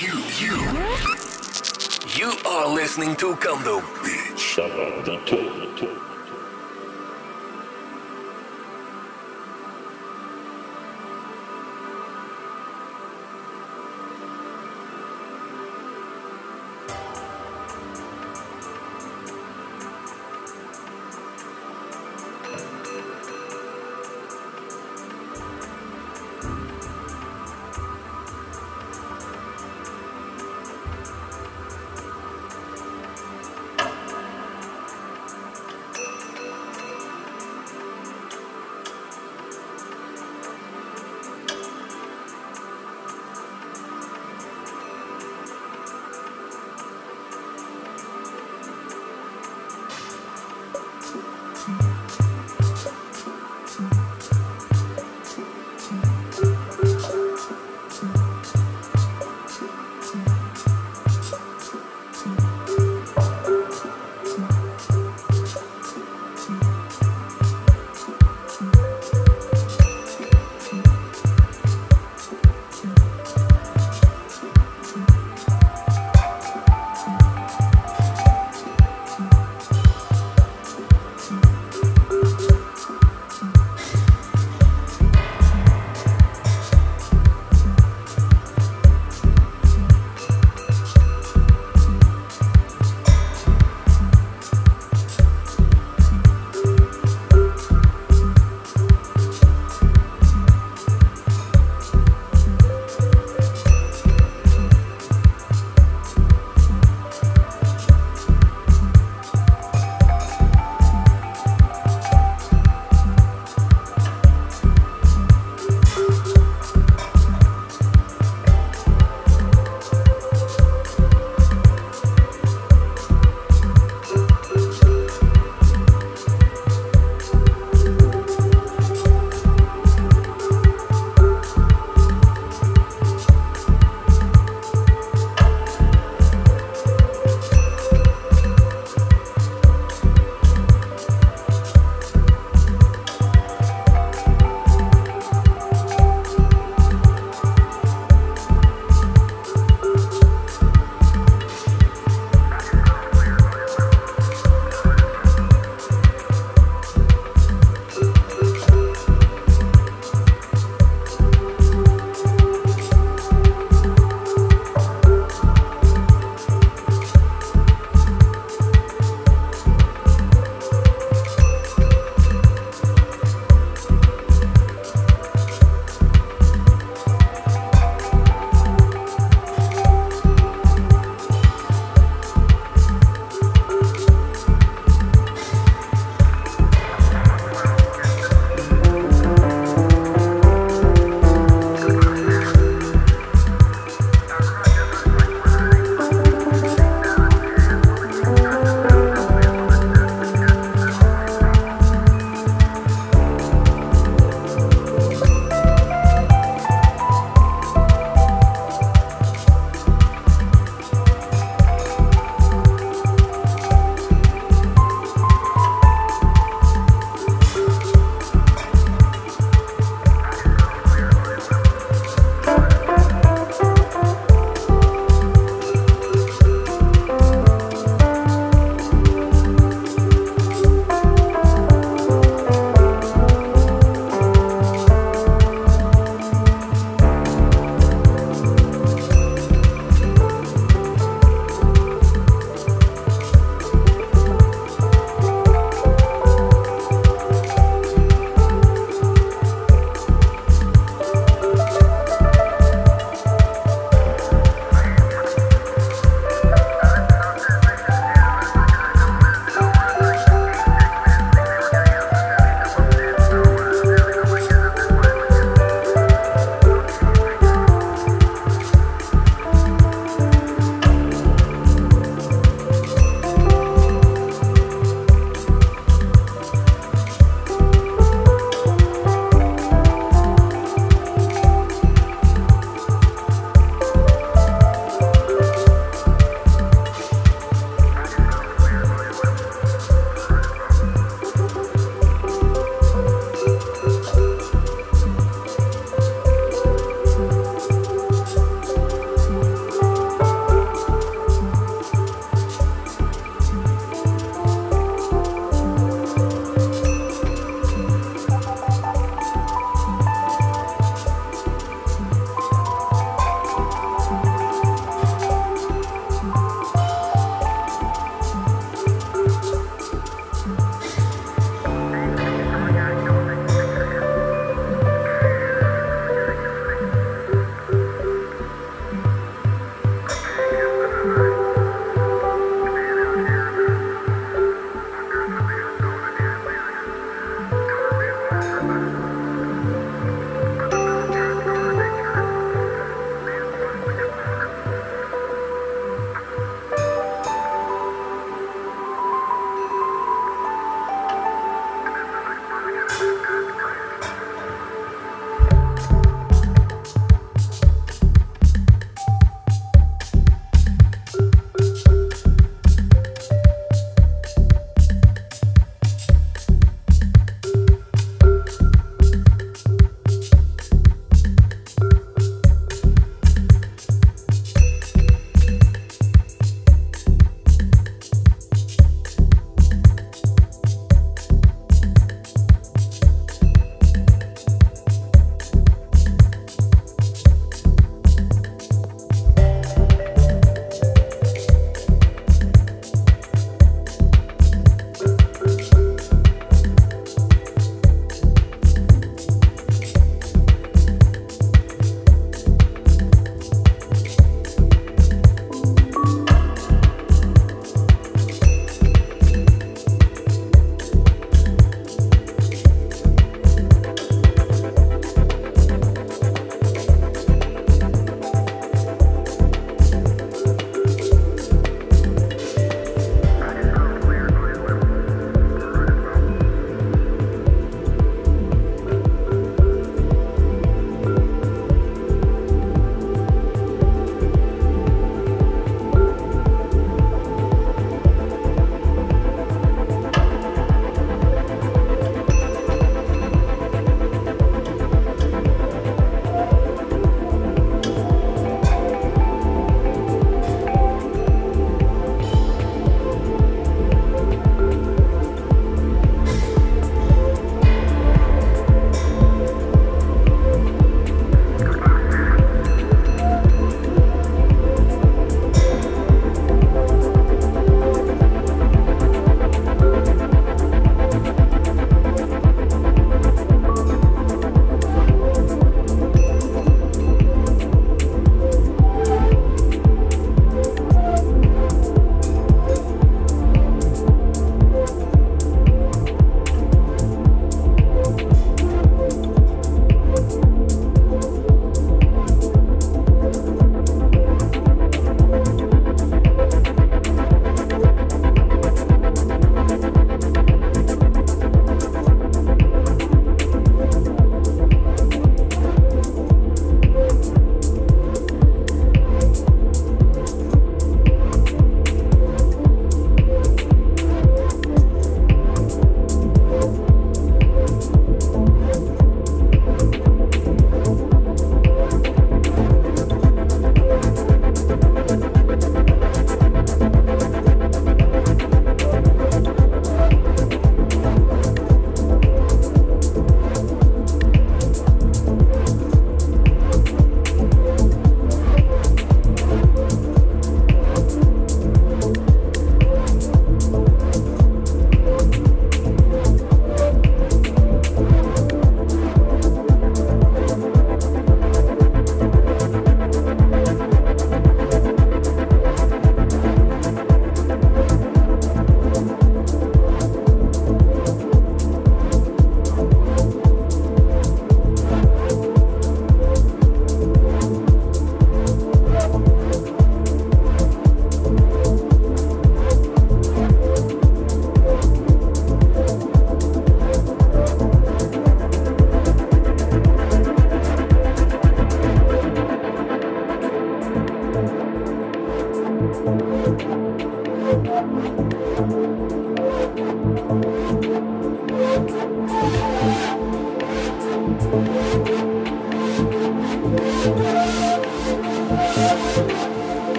You, you, you are listening to Kondo Beach. choose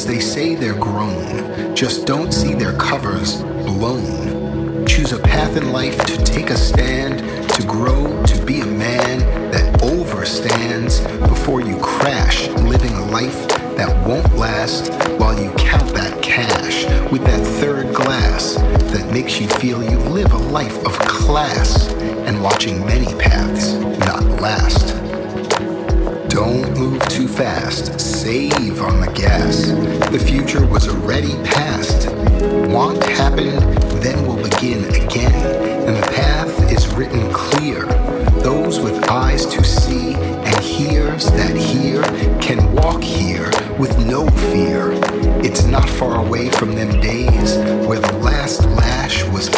because they say they're grown, just don't see their covers blown. Choose a path in life to take a stand, to grow, to be a man that overstands before you crash, living a life that won't last while you count that cash with that third glass that makes you feel you live a life of class and watching many paths not last. Don't move too fast, save on the gas. The future was already past. Want happened, then will begin again, and the path is written clear. Those with eyes to see and ears that hear can walk here with no fear. It's not far away from them days where the last lash was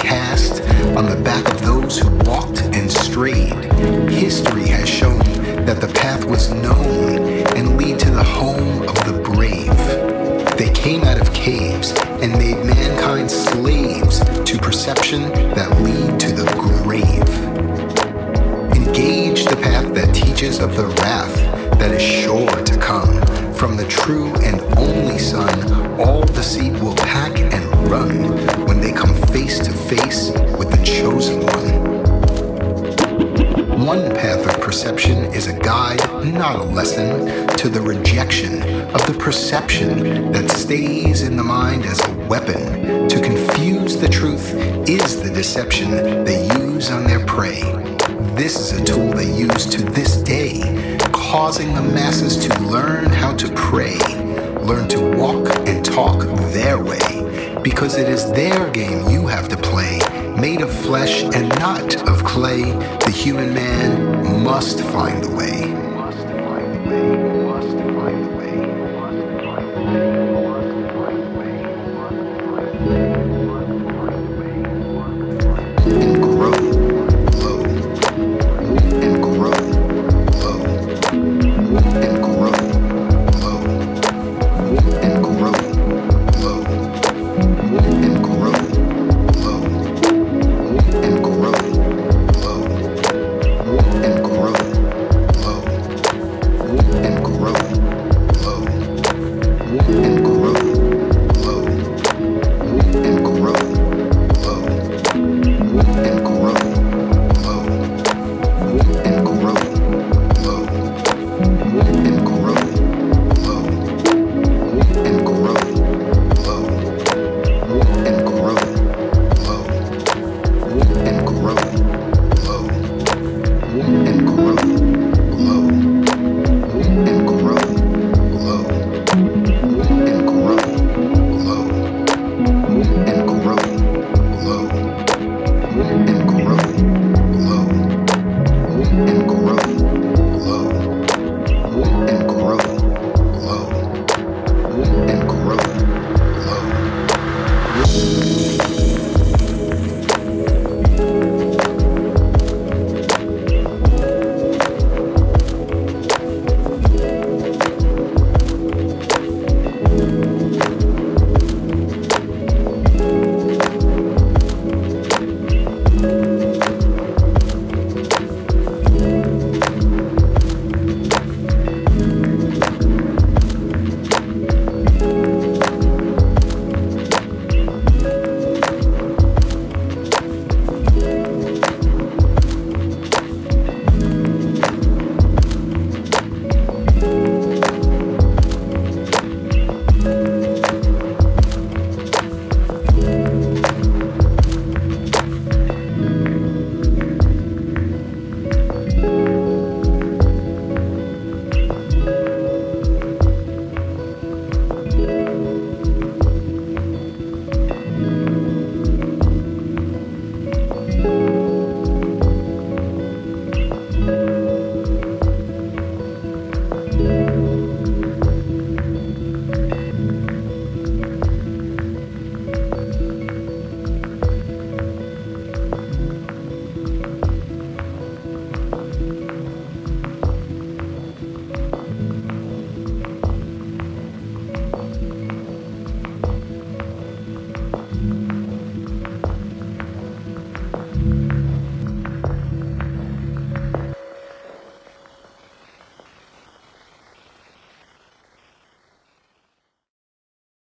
perception that stays in the mind as a weapon. To confuse the truth is the deception they use on their prey. This is a tool they use to this day causing the masses to learn how to pray, learn to walk and talk their way, because it is their game you have to play, made of flesh and not of clay. The human man must find the way.